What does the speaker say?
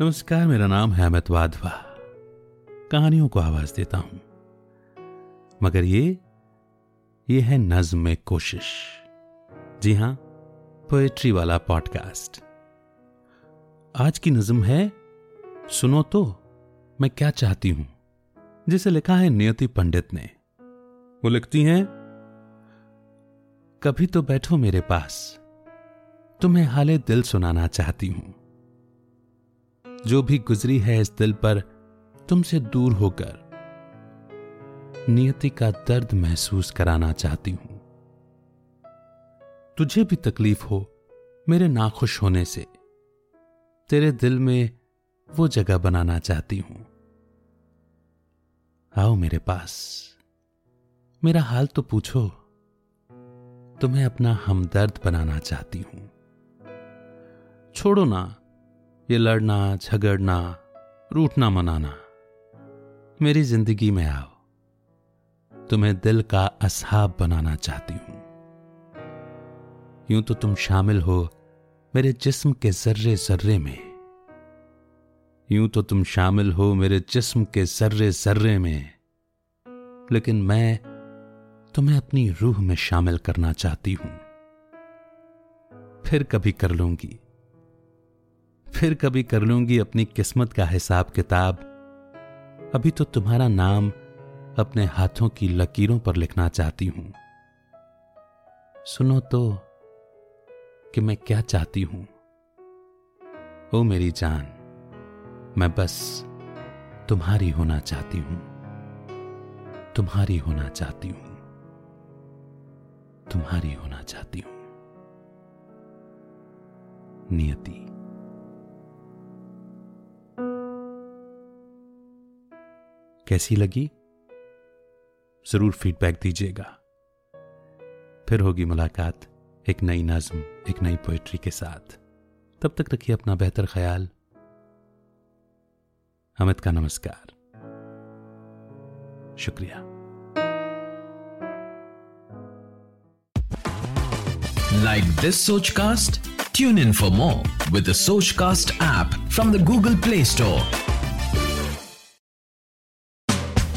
नमस्कार, मेरा नाम है अमित वाधवा। कहानियों को आवाज़ देता हूँ। मगर ये ये है नज्म में कोशिश। जी हाँ, पोएट्री वाला पॉडकास्ट। आज की नज्म है, सुनो तो मैं क्या चाहती हूँ? जिसे लिखा है नियति पंडित ने। वो लिखती हैं, कभी तो बैठो मेरे पास, तुम्हें हाले दिल सुनाना चाहती हूँ। जो भी गुजरी है इस दिल पर, तुमसे दूर होकर नियति का दर्द महसूस कराना चाहती हूँ। तुझे भी तकलीफ़ हो मेरे नाखुश होने से। तेरे दिल में वो जगह बनाना चाहती हूँ। आओ मेरे पास। मेरा हाल तो पूछो। तुम्हें अपना हमदर्द बनाना चाहती हूँ। छोड़ो ना। ये लड़ना, झगड़ना, रूठना, मनाना। मेरी ज़िंदगी में आओ। तुम्हें दिल का असहाब बनाना चाहती हूँ। यूँ तो तुम शामिल हो मेरे जिस्म के जर्रे जर्रे में। यूँ तो तुम शामिल हो मेरे जिस्म के जर्रे जर्रे में। लेकिन मैं तुम्हें अपनी रूह में शामिल करना चाहती हूँ। फिर कभी कर लूँगी। फिर कभी कर लूँगी अपनी किस्मत का हिसाब किताब। अभी तो तुम्हारा नाम अपने हाथों की लकीरों पर लिखना चाहती हूँ। सुनो तो कि मैं क्या चाहती हूँ। ओ मेरी जान, मैं बस तुम्हारी होना चाहती हूँ। तुम्हारी होना चाहती हूँ। तुम्हारी होना चाहती हूँ। नियति। कैसी लगी? ज़रूर फीडबैक दीजिएगा। फिर होगी मुलाकात, एक नई नज्म, एक नई पोएट्री के साथ। तब तक रखिए अपना बेहतर ख्याल। अमित का नमस्कार। शुक्रिया। Like this Sochcast? Tune in for more with the Sochcast app from the Google Play Store.